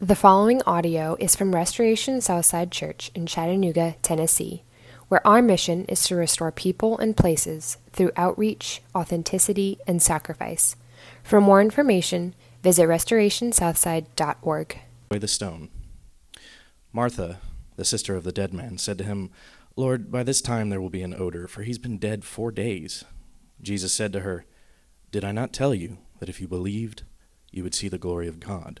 The following audio is from Restoration Southside Church in Chattanooga, Tennessee, where our mission is to restore people and places through outreach, authenticity, and sacrifice. For more information, visit restorationsouthside.org. The stone. Martha, the sister of the dead man, said to him, Lord, by this time there will be an odor, for he's been dead four days. Jesus said to her, Did I not tell you that if you believed, you would see the glory of God?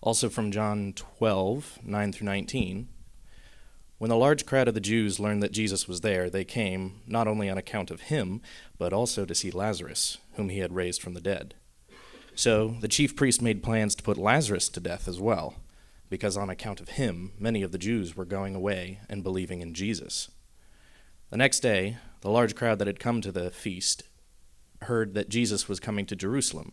Also from John 12, 9 through 19. When the large crowd of the Jews learned that Jesus was there, they came, not only on account of him, but also to see Lazarus, whom he had raised from the dead. So the chief priest made plans to put Lazarus to death as well, because on account of him, many of the Jews were going away and believing in Jesus. The next day, the large crowd that had come to the feast heard that Jesus was coming to Jerusalem.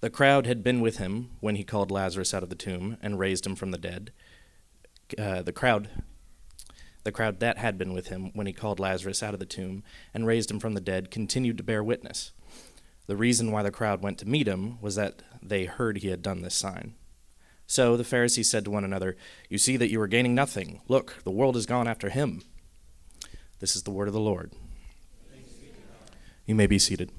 The crowd had been with him when he called Lazarus out of the tomb and raised him from the dead. Uh, the crowd, the crowd that had been with him when he called Lazarus out of the tomb and raised him from the dead, continued to bear witness. The reason why the crowd went to meet him was that they heard he had done this sign. So the Pharisees said to one another, You see that you are gaining nothing. Look, the world has gone after him. This is the word of the Lord. You may be seated.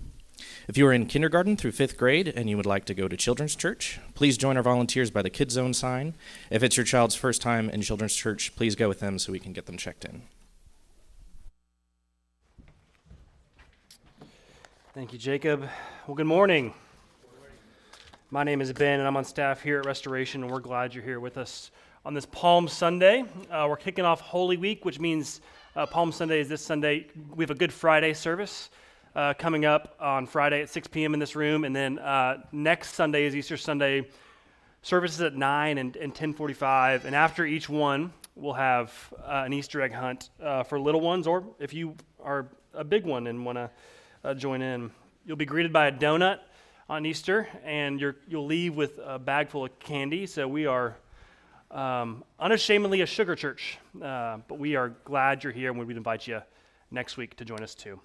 If you are in kindergarten through fifth grade and you would like to go to Children's Church, please join our volunteers by the Kids Zone sign. If it's your child's first time in Children's Church, please go with them so we can get them checked in. Thank you, Jacob. Well, good morning. My name is Ben, and I'm on staff here at Restoration, and we're glad you're here with us on this Palm Sunday. Uh, we're kicking off Holy Week, which means uh, Palm Sunday is this Sunday. We have a Good Friday service uh, coming up on Friday at 6 p.m. in this room, and then uh, next Sunday is Easter Sunday. Services at 9 and, and 10:45, and after each one, we'll have uh, an Easter egg hunt uh, for little ones, or if you are a big one and want to uh, join in. You'll be greeted by a donut on Easter, and you will leave with a bag full of candy. So we are um, unashamedly a sugar church, uh, but we are glad you're here, and we would invite you next week to join us too.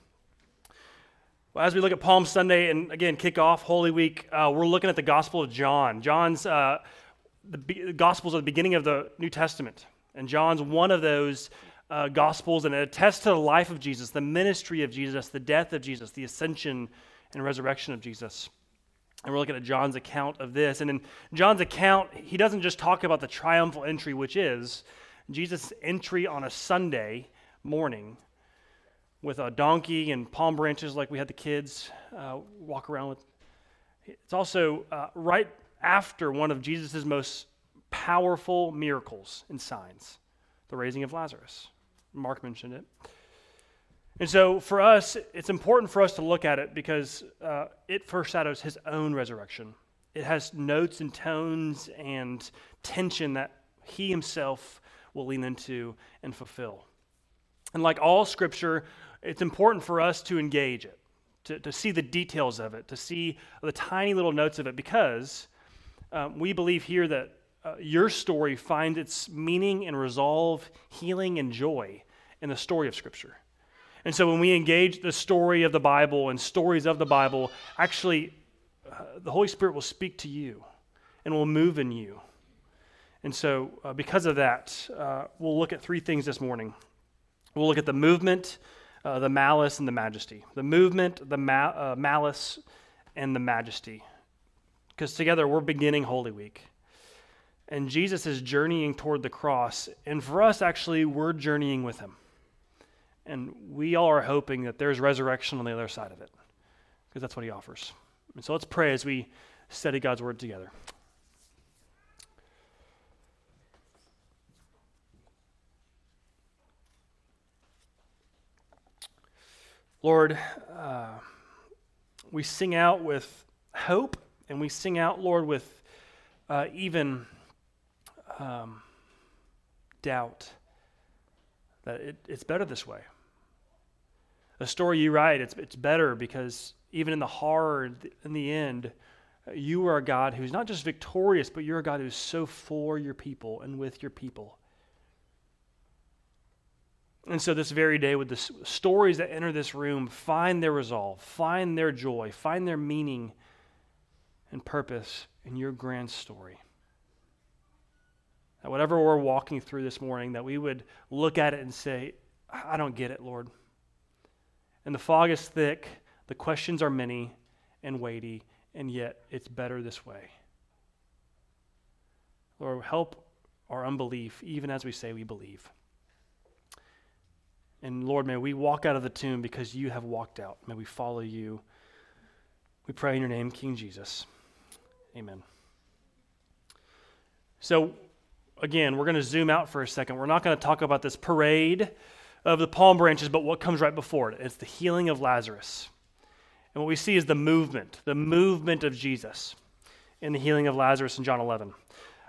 Well, as we look at Palm Sunday and again kick off Holy Week, uh, we're looking at the Gospel of John. John's uh, the, the Gospels are the beginning of the New Testament, and John's one of those uh, Gospels, and it attests to the life of Jesus, the ministry of Jesus, the death of Jesus, the ascension and resurrection of Jesus. And we're looking at John's account of this. And in John's account, he doesn't just talk about the triumphal entry, which is Jesus' entry on a Sunday morning with a donkey and palm branches, like we had the kids uh, walk around with. It's also uh, right after one of Jesus' most powerful miracles and signs the raising of Lazarus. Mark mentioned it. And so for us, it's important for us to look at it because uh, it foreshadows his own resurrection. It has notes and tones and tension that he himself will lean into and fulfill. And like all scripture, it's important for us to engage it, to, to see the details of it, to see the tiny little notes of it, because um, we believe here that uh, your story finds its meaning and resolve, healing, and joy in the story of Scripture. And so when we engage the story of the Bible and stories of the Bible, actually, uh, the Holy Spirit will speak to you and will move in you. And so, uh, because of that, uh, we'll look at three things this morning. We'll look at the movement, uh, the malice, and the majesty. The movement, the ma- uh, malice, and the majesty. because together we're beginning Holy Week. And Jesus is journeying toward the cross. And for us, actually, we're journeying with him. And we all are hoping that there's resurrection on the other side of it, because that's what he offers. And so let's pray as we study God's word together. Lord, uh, we sing out with hope, and we sing out, Lord, with uh, even um, doubt that it, it's better this way. The story you write, it's, it's better because even in the horror, in the end, you are a God who's not just victorious, but you're a God who's so for your people and with your people. And so, this very day, with the stories that enter this room, find their resolve, find their joy, find their meaning and purpose in your grand story. That whatever we're walking through this morning, that we would look at it and say, I don't get it, Lord. And the fog is thick, the questions are many and weighty, and yet it's better this way. Lord, help our unbelief even as we say we believe. And Lord, may we walk out of the tomb because you have walked out. May we follow you. We pray in your name, King Jesus. Amen. So, again, we're going to zoom out for a second. We're not going to talk about this parade of the palm branches, but what comes right before it. It's the healing of Lazarus. And what we see is the movement, the movement of Jesus in the healing of Lazarus in John 11.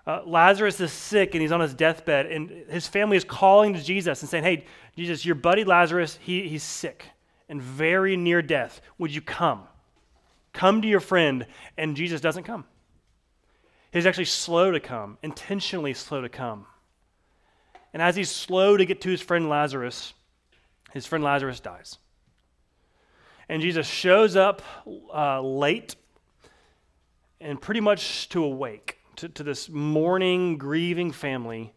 Uh, Lazarus is sick and he's on his deathbed, and his family is calling to Jesus and saying, Hey, Jesus, your buddy Lazarus, he, he's sick and very near death. Would you come? Come to your friend. And Jesus doesn't come. He's actually slow to come, intentionally slow to come. And as he's slow to get to his friend Lazarus, his friend Lazarus dies. And Jesus shows up uh, late and pretty much to awake to, to this mourning, grieving family.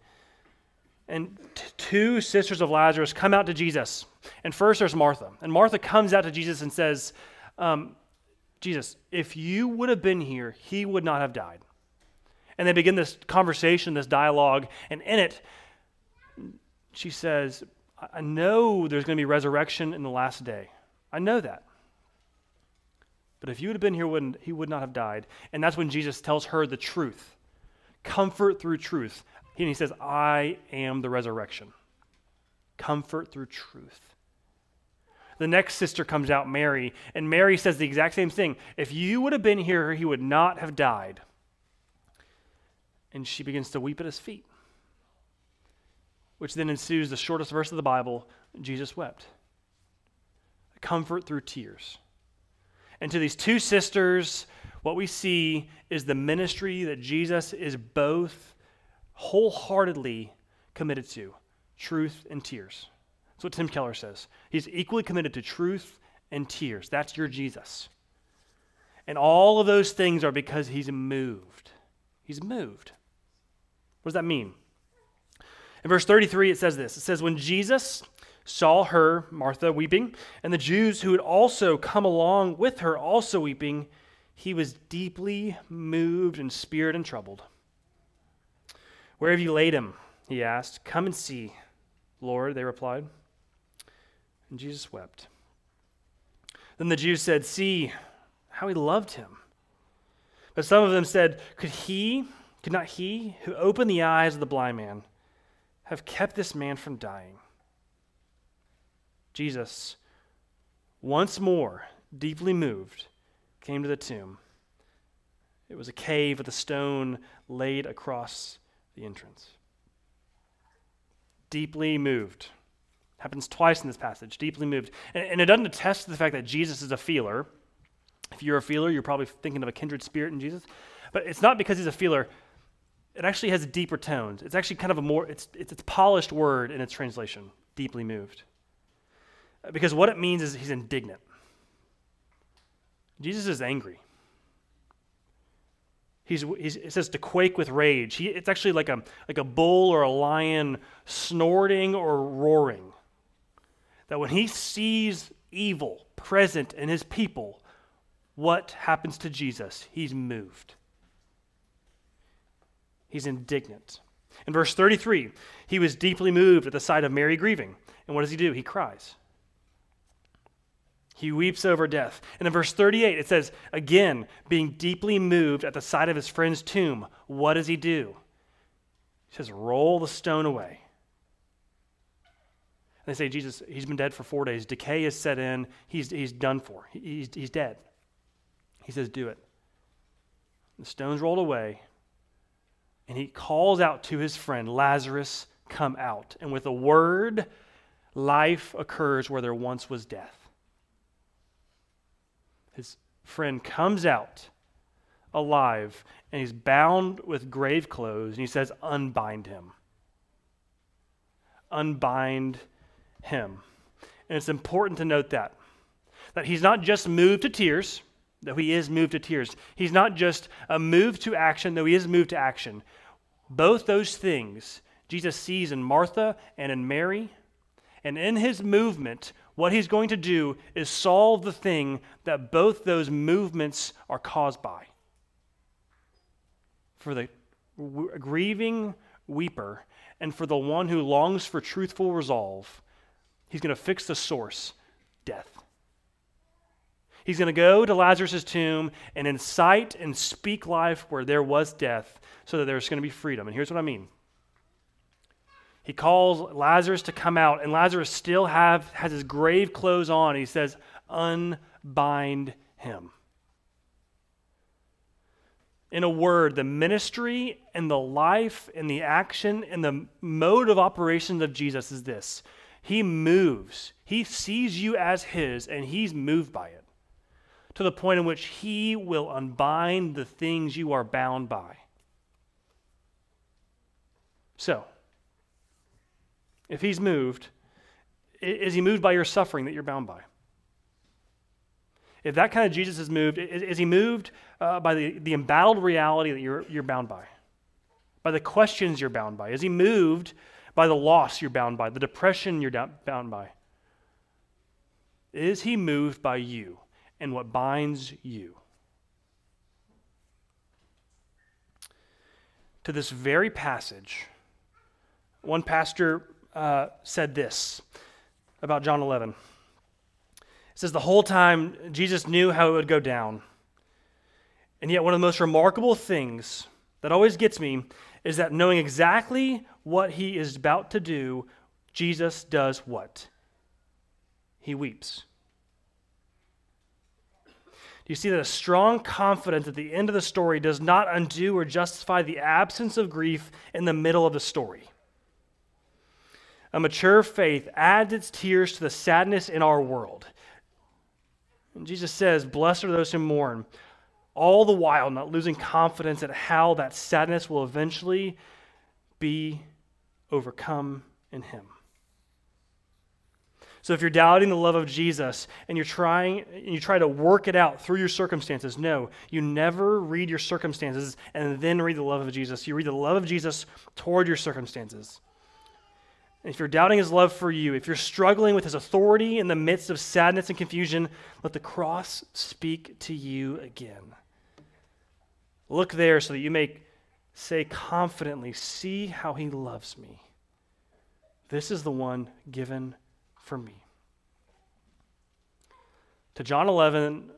And t- two sisters of Lazarus come out to Jesus. And first there's Martha. And Martha comes out to Jesus and says, um, Jesus, if you would have been here, he would not have died. And they begin this conversation, this dialogue, and in it, she says, I know there's going to be resurrection in the last day. I know that. But if you would have been here, he would not have died. And that's when Jesus tells her the truth comfort through truth. And he says, I am the resurrection. Comfort through truth. The next sister comes out, Mary, and Mary says the exact same thing. If you would have been here, he would not have died and she begins to weep at his feet. Which then ensues the shortest verse of the Bible Jesus wept. Comfort through tears. And to these two sisters, what we see is the ministry that Jesus is both wholeheartedly committed to truth and tears. That's what Tim Keller says. He's equally committed to truth and tears. That's your Jesus. And all of those things are because he's moved. He's moved. What does that mean? In verse 33, it says this It says, When Jesus saw her, Martha, weeping, and the Jews who had also come along with her also weeping, he was deeply moved in spirit and troubled. Where have you laid him? He asked. Come and see, Lord, they replied. And Jesus wept. Then the Jews said, See how he loved him. But some of them said, Could he could not he who opened the eyes of the blind man have kept this man from dying? Jesus, once more deeply moved, came to the tomb. It was a cave with a stone laid across the entrance. Deeply moved. Happens twice in this passage. Deeply moved. And, and, it doesn't attest to the fact that Jesus is a feeler. If you're a feeler, you're probably thinking of a kindred spirit in Jesus. But it's not because he's a feeler it actually has deeper tones. It's actually kind of a more, it's, it's a polished word in its translation, deeply moved. Because what it means is he's indignant. Jesus is angry. He's, he's, it says to quake with rage. He, it's actually like a, like a bull or a lion snorting or roaring. That when he sees evil present in his people, what happens to Jesus? He's moved. He's indignant. In verse 33, he was deeply moved at the sight of Mary grieving. And what does he do? He cries. He weeps over death. And in verse 38, it says, again, being deeply moved at the sight of his friend's tomb, what does he do? He says, Roll the stone away. And they say, Jesus, he's been dead for four days. Decay has set in. He's, he's done for. He's, he's dead. He says, Do it. The stone's rolled away. And he calls out to his friend, Lazarus, come out. And with a word, life occurs where there once was death his friend comes out alive and he's bound with grave clothes and he says, Unbind him. Unbind him. And it's important to note that. That he's not just moved to tears, though he is moved to tears. He's not just uh, a move to action, though he is moved to action. Both those things Jesus sees in Martha and in Mary. And in his movement, what he's going to do is solve the thing that both those movements are caused by. For the grieving weeper and for the one who longs for truthful resolve, he's going to fix the source death. He's going to go to Lazarus' tomb and incite and speak life where there was death so that there's going to be freedom. And here's what I mean he calls Lazarus to come out, and Lazarus still have, has his grave clothes on. He says, Unbind him. In a word, the ministry and the life and the action and the mode of operations of Jesus is this He moves, He sees you as His, and He's moved by it to the point in which He will unbind the things you are bound by. So, if he's moved, is he moved by your suffering that you're bound by? If that kind of Jesus is moved, is, is he moved uh, by the, the embattled reality that you're, you're bound by? By the questions you're bound by? Is he moved by the loss you're bound by, the depression you're down, bound by? Is he moved by you and what binds you? To this very passage, one pastor uh, said this about John 11. It says, The whole time Jesus knew how it would go down. And yet, one of the most remarkable things that always gets me is that knowing exactly what he is about to do, Jesus does what? He weeps. Do you see that a strong confidence at the end of the story does not undo or justify the absence of grief in the middle of the story? A mature faith adds its tears to the sadness in our world. And Jesus says, Blessed are those who mourn, all the while not losing confidence at how that sadness will eventually be overcome in Him. So if you're doubting the love of Jesus and you're trying and you try to work it out through your circumstances, no, you never read your circumstances and then read the love of Jesus. You read the love of Jesus toward your circumstances if you're doubting his love for you, if you're struggling with his authority in the midst of sadness and confusion, let the cross speak to you again. Look there so that you may say confidently, See how he loves me. This is the one given for me. To John 11,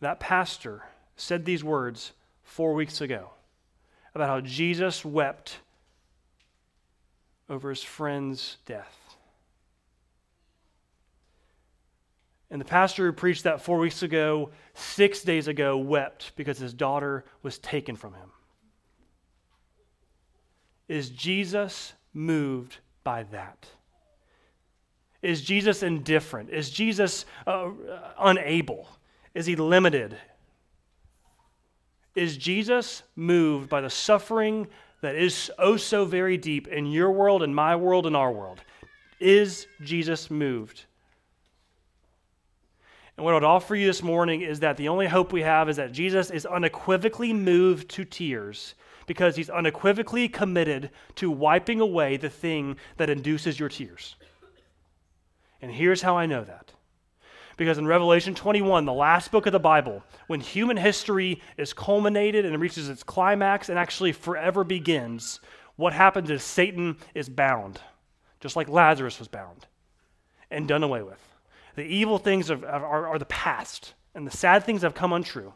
that pastor said these words four weeks ago about how Jesus wept over his friend's death. And the pastor who preached that four weeks ago, six days ago, wept because his daughter was taken from him. Is Jesus moved by that? Is Jesus indifferent? Is Jesus uh, unable? Is he limited? Is Jesus moved by the suffering that is oh so very deep in your world and my world and our world. Is Jesus moved? And what I would offer you this morning is that the only hope we have is that Jesus is unequivocally moved to tears because he's unequivocally committed to wiping away the thing that induces your tears. And here's how I know that Because in Revelation 21, the last book of the Bible, when human history is culminated and reaches its climax and actually forever begins, what happens is Satan is bound, just like Lazarus was bound and done away with. The evil things are, are, are the past, and the sad things have come untrue.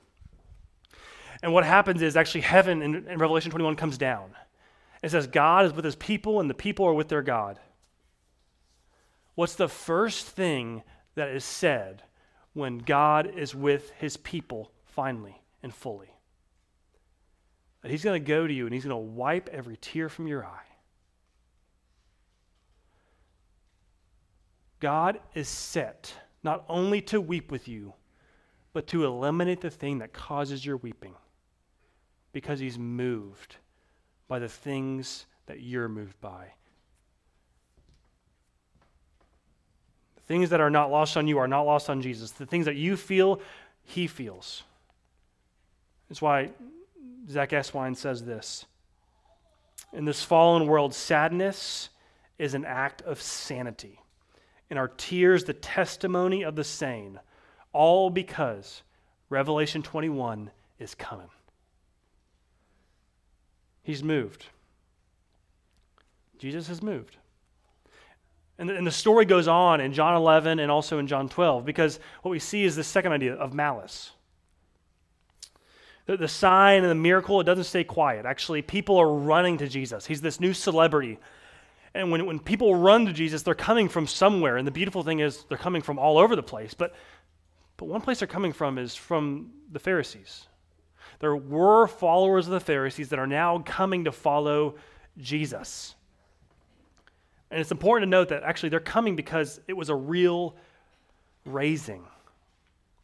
And what happens is actually heaven in, in Revelation 21 comes down. It says God is with his people, and the people are with their God. What's the first thing that is said when God is with his people finally and fully. That he's going to go to you and he's going to wipe every tear from your eye. God is set not only to weep with you, but to eliminate the thing that causes your weeping because he's moved by the things that you're moved by. Things that are not lost on you are not lost on Jesus. The things that you feel, he feels. That's why Zack Eswine says this. In this fallen world, sadness is an act of sanity. In our tears, the testimony of the sane, all because Revelation 21 is coming. He's moved. Jesus has moved. And the, and the story goes on in John 11 and also in John 12 because what we see is the second idea of malice. The, the sign and the miracle, it doesn't stay quiet. Actually, people are running to Jesus. He's this new celebrity. And when, when people run to Jesus, they're coming from somewhere. And the beautiful thing is, they're coming from all over the place. But, but one place they're coming from is from the Pharisees. There were followers of the Pharisees that are now coming to follow Jesus. And it's important to note that actually they're coming because it was a real raising.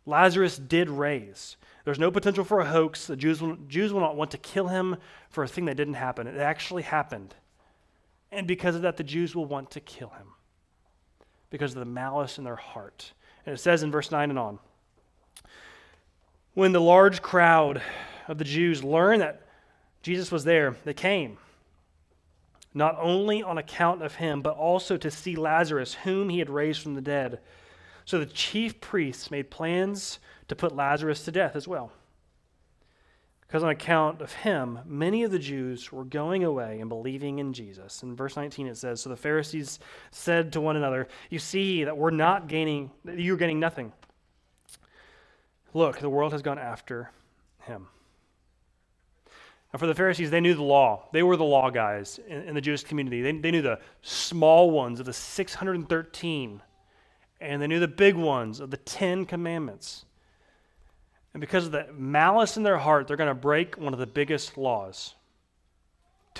Lazarus did raise. There's no potential for a hoax. The Jews will, Jews will not want to kill him for a thing that didn't happen. It actually happened. And because of that, the Jews will want to kill him because of the malice in their heart. And it says in verse 9 and on when the large crowd of the Jews learned that Jesus was there, they came not only on account of him, but also to see Lazarus, whom he had raised from the dead. So the chief priests made plans to put Lazarus to death as well. Because on account of him, many of the Jews were going away and believing in Jesus. In verse 19 it says, So the Pharisees said to one another, You see that we're not gaining, that you're gaining nothing. Look, the world has gone after him. And for the Pharisees, they knew the law. They were the law guys in, in the Jewish community. They, they knew the small ones of the 613, and they knew the big ones of the Ten Commandments. And because of the malice in their heart, they're going to break one of the biggest laws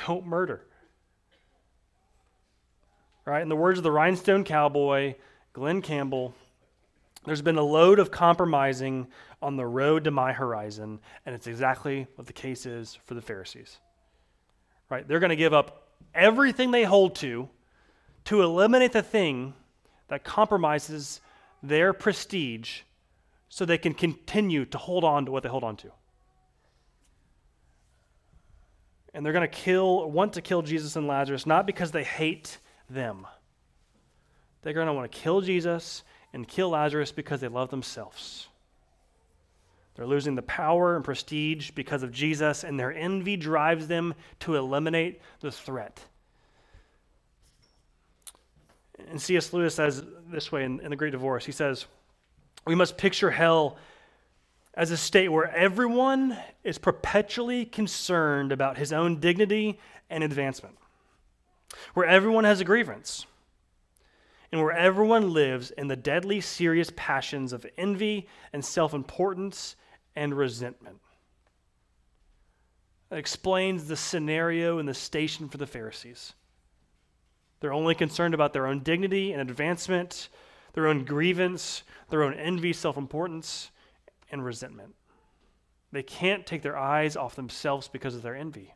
don't murder. Right? In the words of the rhinestone cowboy, Glen Campbell, there's been a load of compromising on the road to my horizon, and it's exactly what the case is for the Pharisees. Right? They're going to give up everything they hold to to eliminate the thing that compromises their prestige so they can continue to hold on to what they hold on to. And they're going to kill, want to kill Jesus and Lazarus, not because they hate them. They're going to want to kill Jesus and kill Lazarus because they love themselves. They're losing the power and prestige because of Jesus, and their envy drives them to eliminate the threat. And C.S. Lewis says this way in, in The Great Divorce he says, We must picture hell as a state where everyone is perpetually concerned about his own dignity and advancement, where everyone has a grievance and where everyone lives in the deadly serious passions of envy and self importance and resentment. That explains the scenario and the station for the Pharisees. They're only concerned about their own dignity and advancement, their own grievance, their own envy, self importance, and resentment. They can't take their eyes off themselves because of their envy.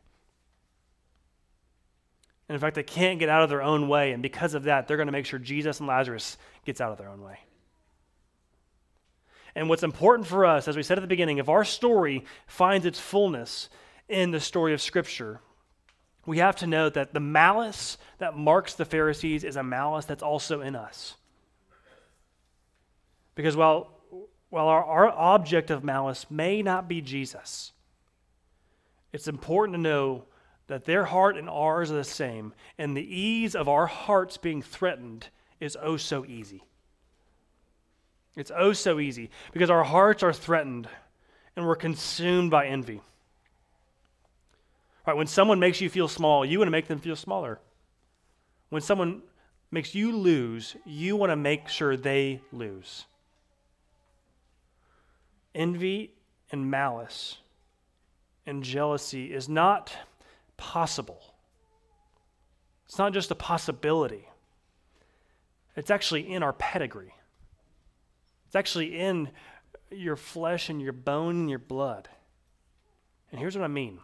And in fact, they can't get out of their own way. And because of that, they're going to make sure Jesus and Lazarus gets out of their own way. And what's important for us, as we said at the beginning, if our story finds its fullness in the story of Scripture, we have to know that the malice that marks the Pharisees is a malice that's also in us. Because while, while our, our object of malice may not be Jesus, it's important to know that their heart and ours are the same, and the ease of our hearts being threatened is oh so easy. It's oh so easy because our hearts are threatened and we're consumed by envy. Right, when someone makes you feel small, you want to make them feel smaller. When someone makes you lose, you want to make sure they lose. Envy and malice and jealousy is not possible. It's not just a possibility, it's actually in our pedigree. It's actually in your flesh and your bone and your blood. And here's what I mean.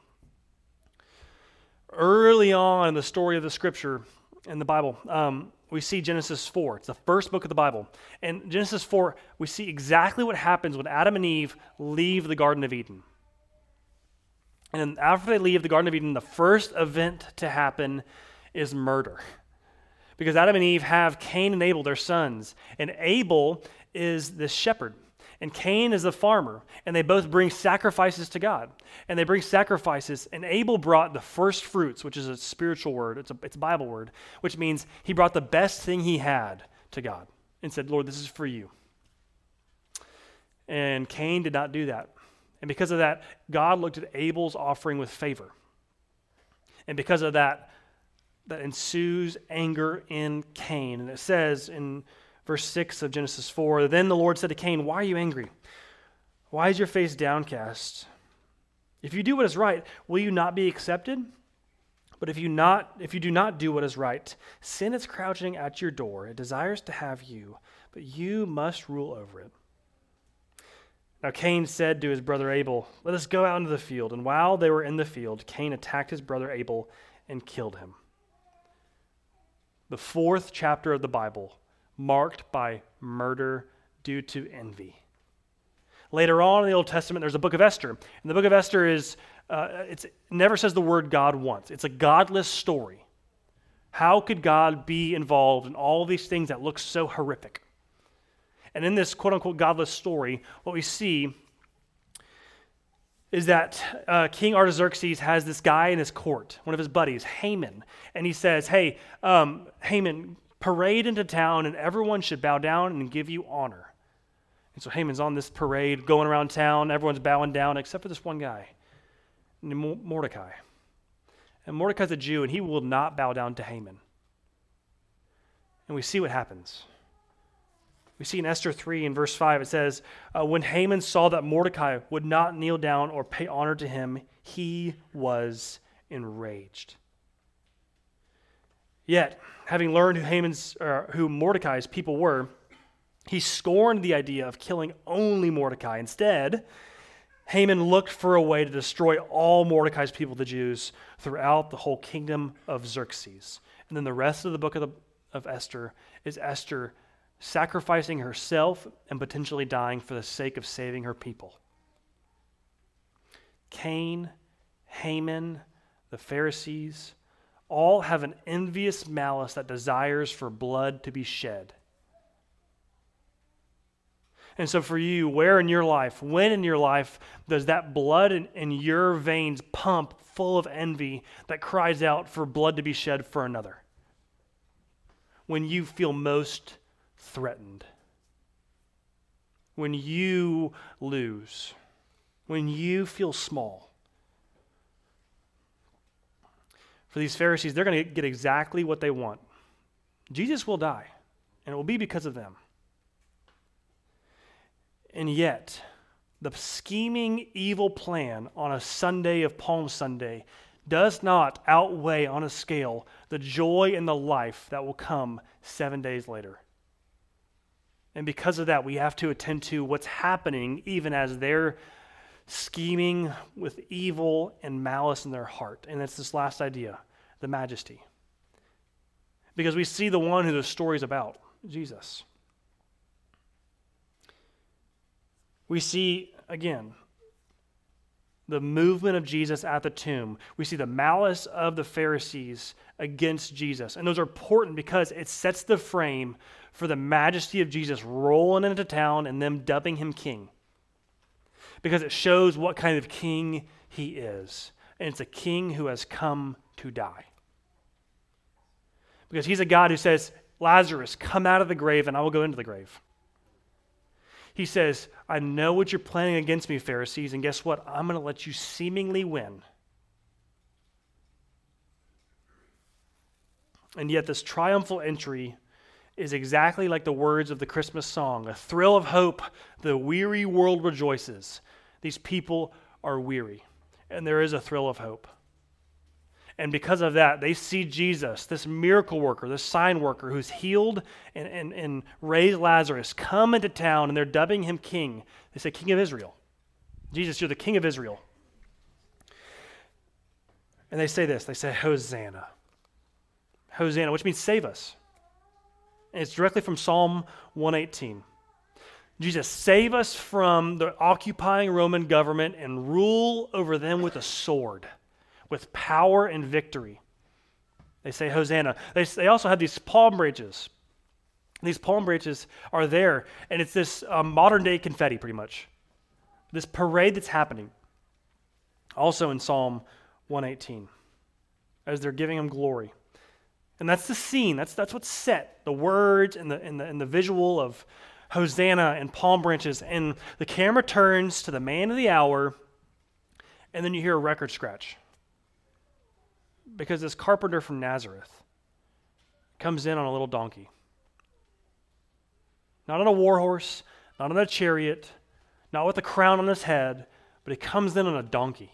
Early on in the story of the scripture in the Bible, um, we see Genesis 4. It's the first book of the Bible. And Genesis 4, we see exactly what happens when Adam and Eve leave the Garden of Eden. And after they leave the Garden of Eden, the first event to happen is murder. Because Adam and Eve have Cain and Abel, their sons. And Abel is the shepherd, and Cain is the farmer. And they both bring sacrifices to God. And they bring sacrifices. And Abel brought the first fruits, which is a spiritual word, it's a, it's a Bible word, which means he brought the best thing he had to God and said, Lord, this is for you. And Cain did not do that. And because of that, God looked at Abel's offering with favor. And because of that, that ensues anger in Cain. And it says in verse 6 of Genesis 4 Then the Lord said to Cain, Why are you angry? Why is your face downcast? If you do what is right, will you not be accepted? But if you not if you do not do what is right, sin is crouching at your door. It desires to have you, but you must rule over it. Now Cain said to his brother Abel, Let us go out into the field. And while they were in the field, Cain attacked his brother Abel and killed him. The fourth chapter of the Bible, marked by murder due to envy. Later on in the Old Testament, there's a book of Esther. And the book of Esther is, uh, it never says the word God once. It's a godless story. How could God be involved in all these things that look so horrific? And in this quote unquote godless story, what we see is that uh, King Artaxerxes has this guy in his court, one of his buddies, Haman. And he says, Hey, um, Haman, parade into town and everyone should bow down and give you honor. And so Haman's on this parade going around town. Everyone's bowing down except for this one guy Mordecai. And Mordecai's a Jew and he will not bow down to Haman. And we see what happens. We see in Esther 3 in verse 5, it says, uh, When Haman saw that Mordecai would not kneel down or pay honor to him, he was enraged. Yet, having learned who, Haman's, who Mordecai's people were, he scorned the idea of killing only Mordecai. Instead, Haman looked for a way to destroy all Mordecai's people, the Jews, throughout the whole kingdom of Xerxes. And then the rest of the book of, the, of Esther is Esther sacrificing herself and potentially dying for the sake of saving her people. Cain, Haman, the Pharisees, all have an envious malice that desires for blood to be shed. And so, for you, where in your life, when in your life does that blood in, in, your veins pump full of envy that cries out for blood to be shed for another? When you feel most threatened. When you lose, when you feel small. For these Pharisees, they're going to get exactly what they want. Jesus will die, and it will be because of them. And yet, the scheming evil plan on a Sunday of Palm Sunday does not outweigh on a scale the joy and the life that will come seven days later. And because of that, we have to attend to what's happening even as they're scheming with evil and malice in their heart. And it's this last idea the majesty. Because we see the one who the story's about Jesus. We see, again, the movement of Jesus at the tomb. We see the malice of the Pharisees against Jesus. And those are important because it sets the frame for the majesty of Jesus rolling into town and them dubbing him king. Because it shows what kind of king he is. And it's a king who has come to die. Because he's a God who says, Lazarus, come out of the grave and I will go into the grave. He says, I know what you're planning against me, Pharisees, and guess what? I'm going to let you seemingly win. And yet, this triumphal entry is exactly like the words of the Christmas song a thrill of hope, the weary world rejoices. These people are weary, and there is a thrill of hope. And because of that, they see Jesus, this miracle worker, this sign worker who's healed and, and, and raised Lazarus, come into town and they're dubbing him king. They say, King of Israel. Jesus, you're the King of Israel. And they say this they say, Hosanna. Hosanna, which means save us. And it's directly from Psalm 118. Jesus, save us from the occupying Roman government and rule over them with a sword with power and victory. They say Hosanna. They, they also have these palm branches. These palm branches are there, and it's this um, modern day confetti, pretty much. This parade that's happening. Also in Psalm 118, as they're giving him glory. And that's the scene. That's, that's what's set. The words and the, and, the, and the visual of Hosanna and palm branches. And the camera turns to the man of the hour, and then you hear a record scratch because this carpenter from Nazareth comes in on a little donkey. Not on a war horse, not on a chariot, not with a crown on his head, but he comes in on a donkey.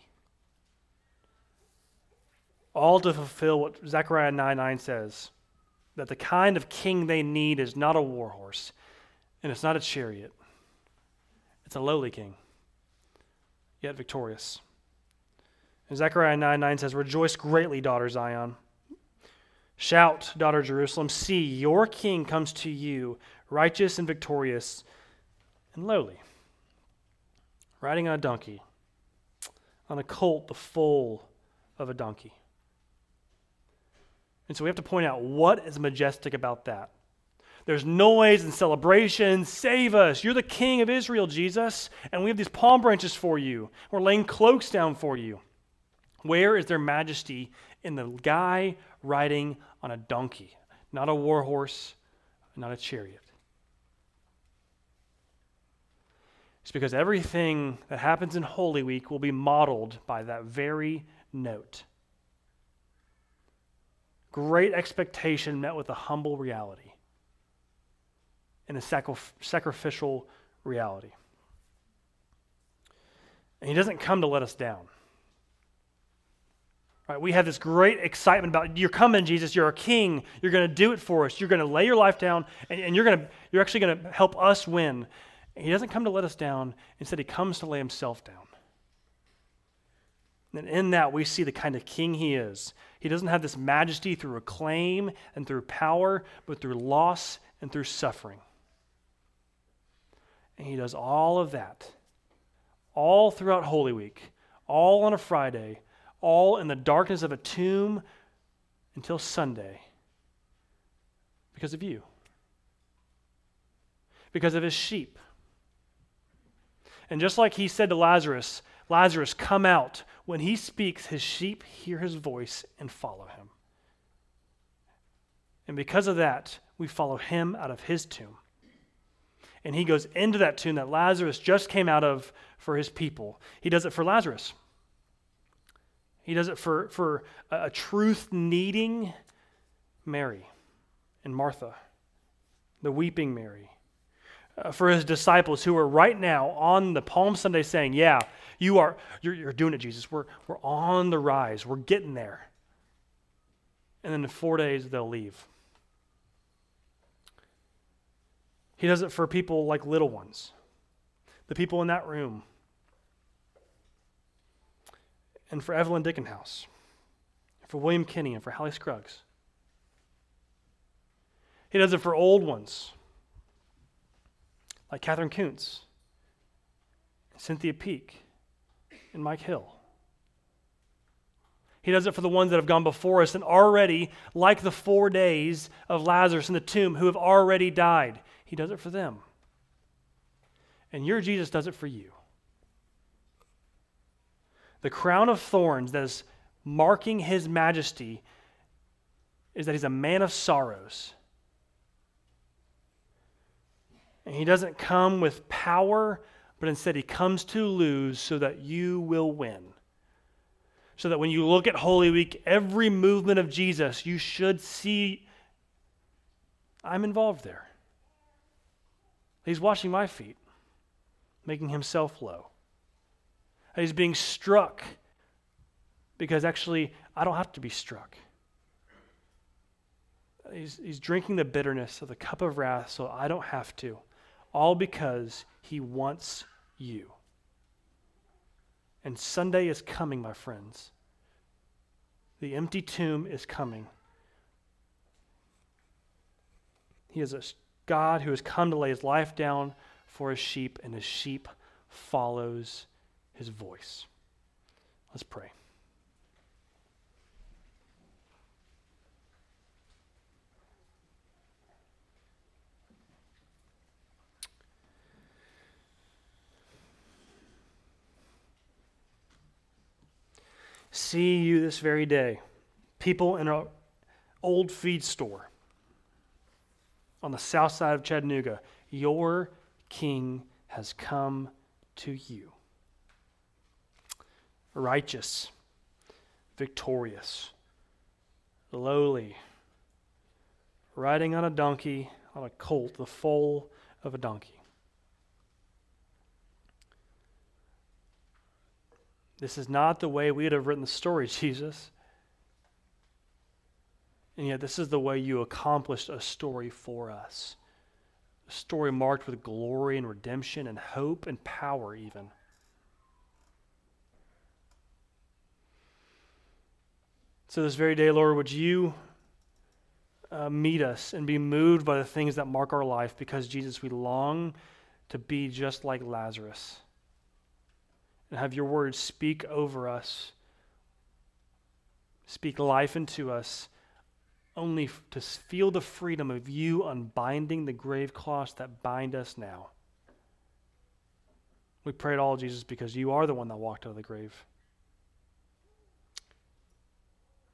All to fulfill what Zechariah 9 9 says that the kind of king they need is not a war horse, and it's not a chariot. It's a lowly king, yet victorious. And Zechariah 9 9 says, Rejoice greatly, daughter Zion. Shout, daughter Jerusalem. See, your king comes to you, righteous and victorious and lowly, riding on a donkey, on a colt, the foal of a donkey. And so we have to point out what is majestic about that. There's noise and celebration. Save us. You're the king of Israel, Jesus. And we have these palm branches for you. We're laying cloaks down for you. Where is their majesty in the guy riding on a donkey, not a war horse, not a chariot? It's because everything that happens in Holy Week will be modeled by that very note. Great expectation met with a humble reality and a sacrificial reality. And he doesn't come to let us down. Right, we have this great excitement about you're coming, Jesus. You're a king. You're going to do it for us. You're going to lay your life down, and, and you're going to you're actually going to help us win. And he doesn't come to let us down. Instead, he comes to lay himself down. And in that, we see the kind of king he is. He doesn't have this majesty through acclaim and through power, but through loss and through suffering. And he does all of that, all throughout Holy Week, all on a Friday all in the darkness of a tomb until Sunday because of you, because of his sheep. And just like he said to Lazarus, Lazarus, come out. When he speaks, his sheep hear his voice and follow him. And because of that, we follow him out of his tomb. And he goes into that tomb that Lazarus just came out of for his people. He does it for Lazarus. He does it for, for a truth needing Mary and Martha, the weeping Mary. Uh, for his disciples who are right now on the Palm Sunday saying, Yeah, you are, you're, you're doing it, Jesus. We're, we're on the rise. We're getting there. And then in four days, they'll leave. He does it for people like little ones, the people in that room and for Evelyn Dieckhaus, for William Kinney, and for Hallie Scruggs. He does it for old ones like Katherine Koonce, Cynthia Peak, and Mike Hill. He does it for the ones that have gone before us and already, like the four days of Lazarus in the tomb, who have already died. He does it for them. And your Jesus does it for you. The crown of thorns that is marking his majesty is that he's a man of sorrows. And he doesn't come with power, but instead he comes to lose so that you will win so that when you look at Holy Week, every movement of Jesus, you should see I'm involved there. He's washing my feet, making himself low. He's being struck because actually I don't have to be struck. He's, he's drinking the bitterness of the cup of wrath so I don't have to, all because he wants you. And Sunday is coming, my friends. The empty tomb is coming. He is a God who has come to lay his life down for his sheep, and his sheep follows his voice. Let's pray. See you this very day. People in an old feed store on the south side of Chattanooga. Your king has come to you. Righteous, victorious, lowly, riding on a donkey, on a colt, the foal of a donkey. This is not the way we would have written the story, Jesus. And yet, this is the way you accomplished a story for us. A story marked with glory and redemption and hope and power, even. So, this very day, Lord, would you uh, meet us and be moved by the things that mark our life because, Jesus, we long to be just like Lazarus and have your word speak over us, speak life into us, only to feel the freedom of you unbinding the grave cloths that bind us now. We pray it all, Jesus, because you are the one that walked out of the grave.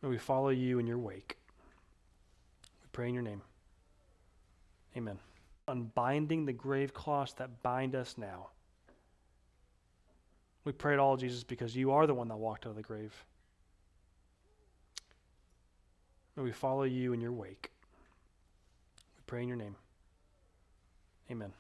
May we follow you in your wake. We pray in your name. Amen. Unbinding the grave cloths that bind us now. We pray it all, Jesus, because you are the one that walked out of the grave. May we follow you in your wake. We pray in your name. Amen.